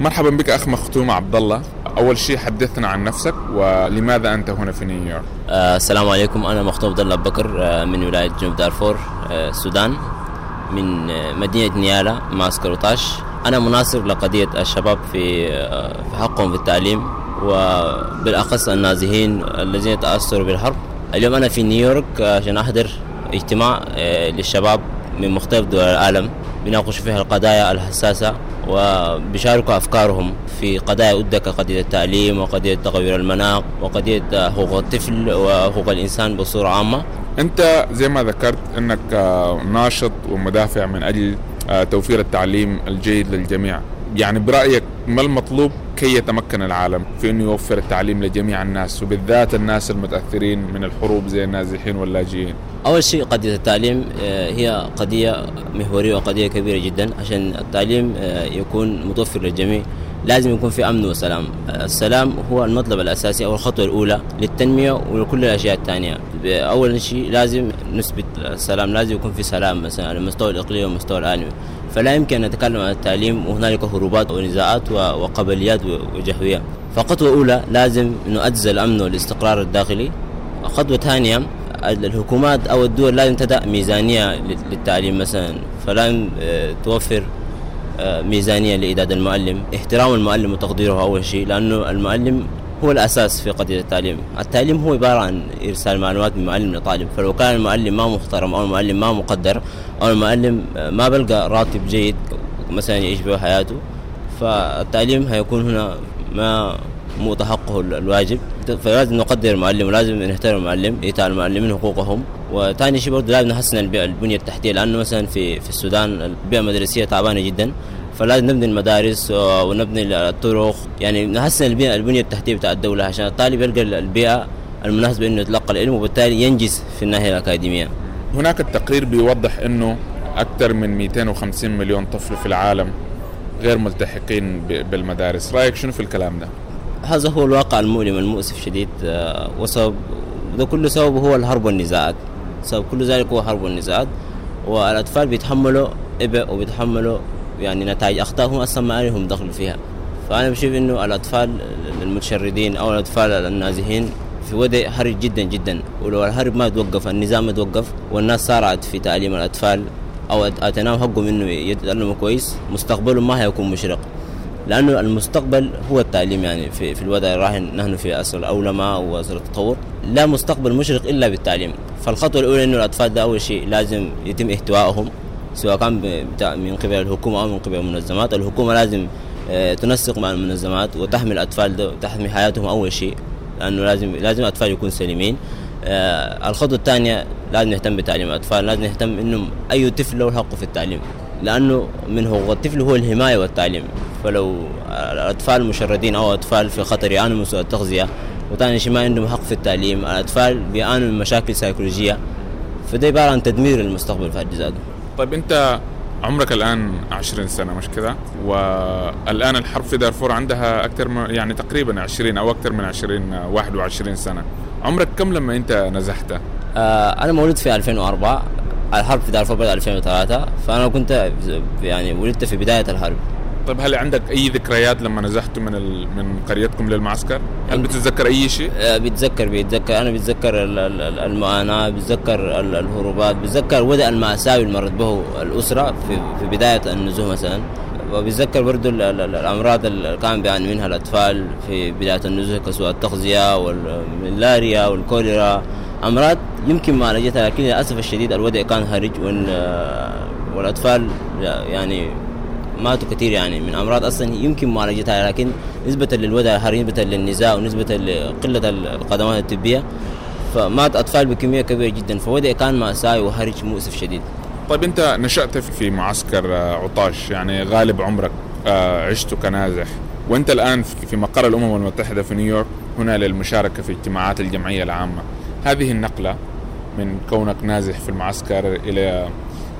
مرحبا بك أخ مختوم عبد الله أول شيء حدثنا عن نفسك ولماذا أنت هنا في نيويورك؟ آه السلام عليكم. أنا مختوم عبد الله بكر آه من ولاية جنوب دارفور آه السودان من آه مدينة نيالا معسكر وطاش أنا مناصر لقضية الشباب في آه في حقهم في التعليم وبالأخص النازحين الذين تأثروا بالحرب. اليوم أنا في نيويورك عشان أحضر اجتماع آه للشباب من مختلف دول العالم بيناقشوا فيها القضايا الحساسة وبيشاركوا أفكارهم في قضايا ودة كقضية التعليم وقضية تغير المناخ وقضية حقوق الطفل وحقوق الإنسان بصورة عامة. أنت زي ما ذكرت إنك ناشط ومدافع من أجل توفير التعليم الجيد للجميع. يعني برأيك ما المطلوب كي يتمكن العالم في إنه يوفر التعليم لجميع الناس وبالذات الناس المتأثرين من الحروب زي النازحين واللاجئين؟ أول شيء قضية التعليم هي قضية محورية وقضية كبيرة جدا عشان التعليم يكون متوفر للجميع لازم يكون في أمن وسلام. السلام هو المطلب الأساسي أو الخطوة الأولى للتنمية ولكل الأشياء الثانية. اول شيء لازم نثبت السلام لازم يكون في سلام مثلا على المستوى الاقليمي والمستوى العالمي. فلا يمكن أن نتكلم عن التعليم وهنالك هروبات ونزاعات وقبليات وجهوية. فخطوه اولى لازم نؤجز الأمن والاستقرار الداخلي. خطوة ثانية الحكومات أو الدول لازم تدع ميزانية للتعليم مثلا. فلازم توفر ميزانية لاعداد المعلم احترام المعلم وتقديره أول شيء لأنه المعلم هو الأساس في قضية التعليم، التعليم هو عبارة عن إرسال معلومات من معلم لطالب، فلو كان المعلم ما محترم أو المعلم ما مقدر أو المعلم ما بلقى راتب جيد مثلا يعيش به حياته فالتعليم هيكون هنا ما مو تحققه الواجب. فلازم نقدر المعلم ولازم نحترم المعلم إيتاء المعلمين حقوقهم. وثاني شيء برضه لازم نحسن البنية التحتية لأنه مثلا في في السودان البيئة المدرسية تعبانة جدا فلازم نبني المدارس ونبني الطرق يعني نحسن البنيه البنية التحتية بتاع الدولة عشان الطالب يلقى البيئة المناسبة إنه يتلقى العلم وبالتالي ينجز في الناحية الأكاديمية. هناك التقرير بيوضح إنه أكثر من 250 مليون طفل في العالم غير ملتحقين بالمدارس، رأيك شنو في الكلام ده؟ هذا هو الواقع المؤلم المؤسف شديد وسبب ده كله سببه هو الحرب والنزاعات سبب كل ذلك هو حرب والنزاعات والأطفال بيتحملوا إبء وبيتحملوا يعني نتائج اخطائهم أصلا ما عليهم دخل فيها. فأنا بشوف إنه الأطفال المتشردين أو الأطفال النازحين في وضع حرج جدا جدا. ولو الحرب ما توقف النظام ما توقف والناس سارعت في تعليم الأطفال أو اتناهم حقهم إنه يتعلموا كويس مستقبلهم ما هيكون مشرق. لأنه المستقبل هو التعليم يعني في, في الوضع الراهن نحن في عصر الأولمة وعصر التطور. لا مستقبل مشرق إلا بالتعليم. فالخطوة الأولى إنه الأطفال ده أول شيء لازم يتم احتوائهم سواء كان من قبل الحكومة أو من قبل المنظمات. الحكومة لازم تنسق مع المنظمات وتحمي الأطفال ده وتحمي حياتهم أول شيء لأنه لازم لازم الأطفال يكونوا سليمين. الخطوة الثانية لازم نهتم بتعليم الأطفال لازم نهتم إنه أي طفل له حقه في التعليم. لأنه من هو الطفل هو الحماية والتعليم. فلو الأطفال مشردين أو أطفال في خطر يعانوا من سوء التغذية وثاني شيء ما عندهم حق في التعليم الأطفال بيعانوا من مشاكل سيكولوجية. فده عبارة عن تدمير المستقبل في حد ذاته. طيب أنت عمرك الآن 20 سنة مش كذا والآن الحرب في دارفور عندها أكثر من يعني تقريبا 20 أو أكثر من 20 21 سنة. عمرك كم لما أنت نزحت؟ آه أنا مولود في 2004 الحرب في دارفور بدأ 2003 فأنا كنت يعني ولدت في بداية الحرب طيب هل عندك أي ذكريات لما نزحتوا من ال... من قريتكم للمعسكر؟ هل بتتذكر أي شيء؟ آه بتذكر بيتذكر أنا بتذكر المعاناة بتذكر الهروبات بتذكر وضع المأساوي اللي مرت به الأسرة في, في بداية النزوح مثلا وبتذكر برضو الأمراض اللي كان بيعاني منها الأطفال في بداية النزوح كسوء التغذية والملاريا والكوليرا أمراض يمكن معالجتها لكن للأسف الشديد الوضع كان هرج والأطفال يعني ماتوا كثير يعني من أمراض أصلا يمكن معالجتها لكن نسبة للوضع الحالي نسبة للنزاع ونسبة لقلة الخدمات الطبية فمات أطفال بكمية كبيرة جدا فوضع كان ماساوي وهرج مؤسف شديد. طيب أنت نشأت في معسكر عطاش يعني غالب عمرك عشت كنازح وأنت الآن في مقر الأمم المتحدة في نيويورك هنا للمشاركة في اجتماعات الجمعية العامة. هذه النقلة من كونك نازح في المعسكر إلى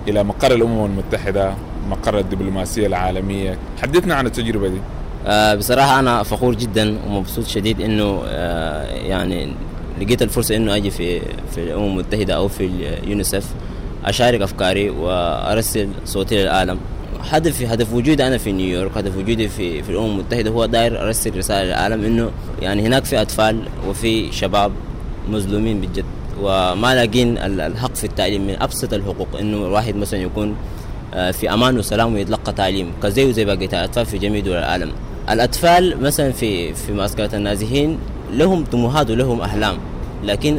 إلى مقر الأمم المتحدة مقر الدبلوماسية العالمية. حدثنا عن التجربة دي. آه بصراحة أنا فخور جدا ومبسوط شديد إنه آه يعني لقيت الفرصة إنه أجي في في الأمم المتحدة أو في اليونيسف أشارك أفكاري وأرسل صوتي للعالم. هدفي هدف وجودي أنا في نيويورك هدف وجودي في في الأمم المتحدة هو داير أرسل رسالة للعالم إنه يعني هناك في أطفال وفي شباب مظلومين بجد. وما لاقين الحق في التعليم من أبسط الحقوق إنه الواحد مثلا يكون آه، في أمان وسلام ويتلقى تعليم كزيه زي بقيه الاطفال في جميع دول العالم. الأطفال مثلا في في معسكرات النازحين لهم طموحات ولهم أحلام لكن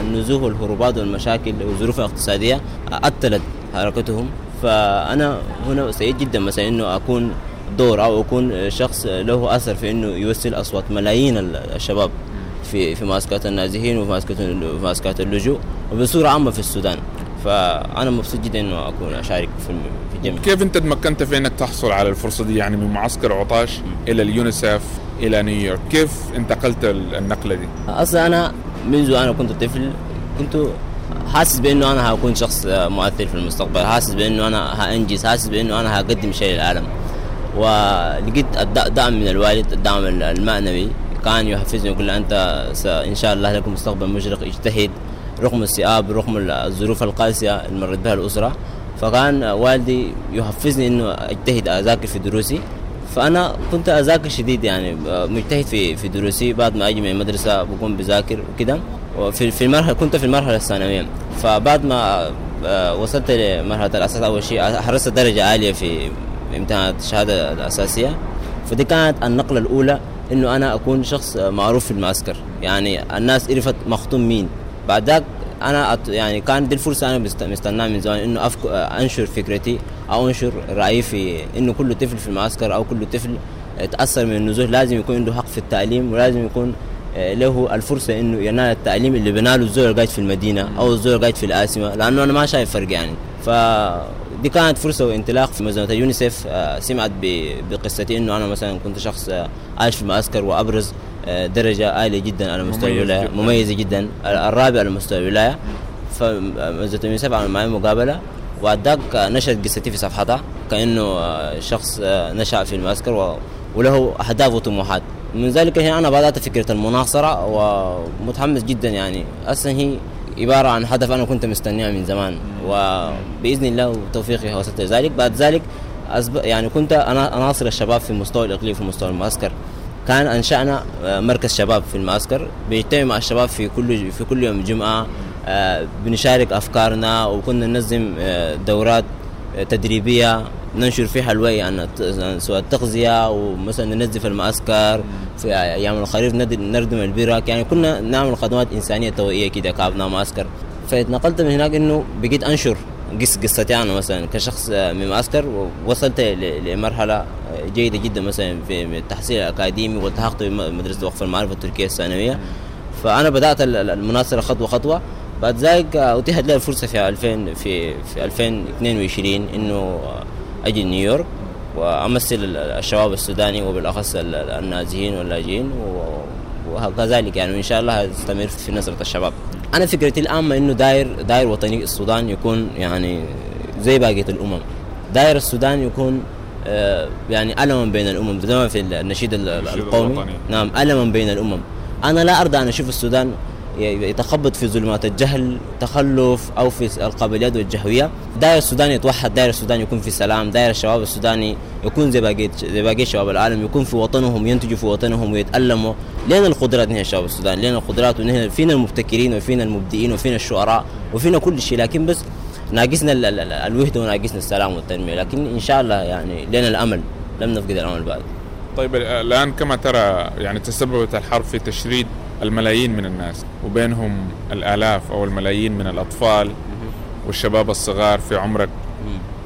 النزوح والهروبات والمشاكل والظروف الاقتصادية قتلت حركتهم. فأنا هنا سعيد جدا مثلا إنه أكون دور أو أكون شخص له أثر في إنه يوصل اصوات ملايين الشباب. في في معسكرات النازحين وفي معسكرات في اللجوء وبصورة عامة في السودان. فأنا مبسوط جدا إنه أكون أشارك في الجميع. كيف أنت تمكنت في إنك تحصل على الفرصة دي يعني من معسكر عطاش إلى اليونيسف إلى نيويورك؟ كيف انتقلت النقلة دي؟ أصلا أنا منذ أنا كنت طفل كنت حاسس بأنه أنا هكون شخص مؤثر في المستقبل حاسس بأنه أنا هأنجز حاسس بأنه أنا هقدم شيء للعالم. ولقيت الدعم من الوالد الدعم المعنوي. كان يحفزني يقول أنت إن شاء الله لك مستقبل مشرق اجتهد. رغم الصعاب رغم الظروف القاسية اللي مرت بها الأسرة. فكان والدي يحفزني إنه أجتهد أذاكر في دروسي. فأنا كنت أذاكر شديد يعني مجتهد في في دروسي. بعد ما أجي من المدرسة بكون بذاكر وكده. وفي في المرحله كنت في المرحلة الثانوية. فبعد ما آه، وصلت لمرحلة الأساس أول شيء حرصت درجة عالية في امتحانات الشهادة الأساسية. فدي كانت النقلة الأولى إنه أنا أكون شخص معروف في المعسكر. يعني الناس عرفت مختوم مين. بعد ذاك أنا يعني كان دي الفرصة أنا مستناها من زمان إنه أفك... أنشر فكرتي أو أنشر رأيي في إنه كل طفل في المعسكر أو كل طفل تأثر من النزوح لازم يكون عنده حق في التعليم ولازم يكون آه، له الفرصة إنه ينال التعليم اللي بناله الزول القاعد في المدينة أو الزول القاعد في الاسمه لأنه أنا ما شايف فرق يعني. ف دي كانت فرصة وانطلاق في منظمه اليونيسف آه، سمعت بقصتي إنه أنا مثلا كنت شخص آه، عايش في المعسكر وأبرز درجة عالية جدا على مستوى الولاية مميزة جدا الرابع على مستوى الولاية. فمنظمة اليونيسف عمل معي مقابلة. وعداك نشرت قصتي في صفحتها كأنه شخص نشأ في المعسكر وله أهداف وطموحات. من ذلك هي أنا بدأت فكرة المناصرة ومتحمس جدا يعني. أصلا هي عبارة عن هدف أنا كنت مستنيها من زمان وبإذن الله وتوفيقي وصلت لذلك بعد ذلك يعني كنت أنا أناصر الشباب في مستوى الإقليم في مستوى المعسكر. كان أنشأنا آه، مركز شباب في المعسكر. بيجتمع مع الشباب في كل في كل يوم جمعة آه، بنشارك أفكارنا وكنا ننظم آه، دورات تدريبية ننشر فيها الوعي عن سواء التغذية ومثلا ننظف المعسكر في أيام الخريف نردم البرك يعني كنا نعمل خدمات إنسانية توعية كده كابناء معسكر. فاتنقلت من هناك إنه بقيت أنشر قص قصتي أنا مثلا كشخص من معسكر وصلت لمرحلة جيدة جدا مثلا في التحصيل الأكاديمي والتحقت بمدرسه وقف المعرفه التركية الثانوية. فأنا بدأت المناصرة خطوة خطوة. بعد ذلك أتيحت لي الفرصة في 2000 في في 2022 إنه أجي نيويورك وأمثل الشباب السوداني وبالأخص النازحين واللاجئين وكذلك يعني وإن شاء الله استمر في نصره الشباب. أنا فكرتي العامه إنه داير داير وطني السودان يكون يعني زي باقية الأمم. داير السودان يكون آه، يعني ألما بين الأمم زي في النشيد القومي. نعم ألما بين الأمم. أنا لا أرضى أن أشوف السودان يتخبط في ظلمات الجهل تخلف أو في القابليات والجهويه داير السودان يتوحد داير السودان يكون في سلام داير الشباب السوداني يكون زي باقي زي باقي شباب العالم يكون في وطنهم ينتجوا في وطنهم ويتألموا. لنا القدرات نحن شباب السودان لنا القدرات ونحن فينا المبتكرين وفينا المبدئين وفينا الشعراء وفينا كل شيء. لكن بس ناقصنا الوحدة وناقصنا السلام والتنمية. لكن إن شاء الله يعني لنا الأمل لم نفقد الأمل بعد. طيب الآن كما ترى يعني تسببت الحرب في تشريد الملايين من الناس وبينهم الآلاف أو الملايين من الأطفال والشباب الصغار في عمرك.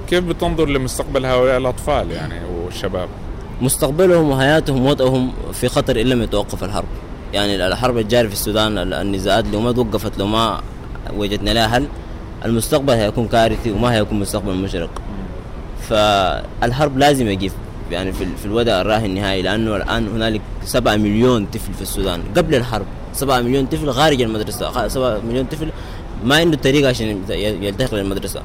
كيف بتنظر لمستقبل هؤلاء الأطفال يعني والشباب؟ مستقبلهم وحياتهم ووضعهم في خطر إن لم يتوقف الحرب. يعني الحرب الجارية في السودان النزاعات لو ما توقفت لو ما وجدنا لها حل المستقبل هيكون كارثي وما هيكون مستقبل مشرق. فالحرب لازم يجي يعني في, في الوضع الراهن النهائي لأنه الآن هنالك 7 مليون طفل في السودان قبل الحرب. 7 مليون طفل خارج المدرسة. 7 مليون طفل ما عنده طريقه عشان يلتحق للمدرسة.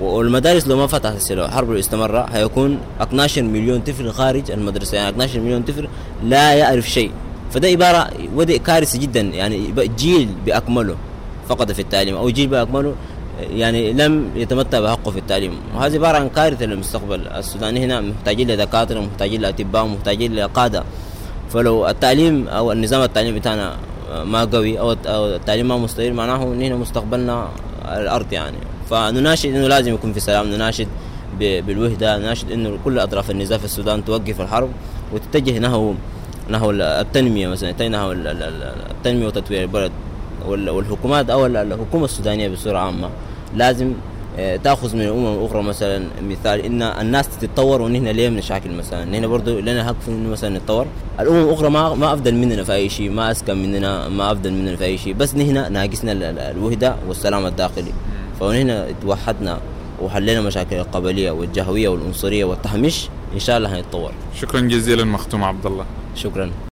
والمدارس لو ما فتحت لو الحرب استمر هيكون 12 مليون طفل خارج المدرسة. يعني 12 مليون طفل لا يعرف شيء. فده عبارة وضع كارثي جدا. يعني جيل بأكمله فقد في التعليم أو جيل بأكمله يعني لم يتمتع بحقه في التعليم. وهذه عبارة عن كارثه للمستقبل. السوداني هنا محتاجين لدكاتره محتاجين لاطباء محتاجين لقاده فلو التعليم أو النظام التعليمي بتاعنا ما قوي أو التعليم ما مستقر معناه إن هنا مستقبلنا الأرض يعني. فنناشد إنه لازم يكون في سلام نناشد بالوحدة نناشد إنه كل أطراف النزاع في السودان توقف الحرب وتتجه نحو نحو التنمية مثلا نحو التنمية وتطوير البلد. والحكومات أو الحكومة السودانية بصورة عامة لازم آه، تأخذ من الأمم الأخرى مثلا مثال إن الناس تتطور ونحن ليه مشاكل مثلا؟ نحن برضه لنا حق في إنه مثلا نتطور. الأمم الأخرى ما ما أفضل مننا في أي شيء ما أسكن مننا ما أفضل مننا في أي شيء. بس نحن ناقصنا الوحدة والسلام الداخلي. فنحن توحدنا وحلينا مشاكل القبلية والجهوية والعنصرية والتهميش إن شاء الله هنتطور. شكرا جزيلا مختوم عبد الله. شكرا.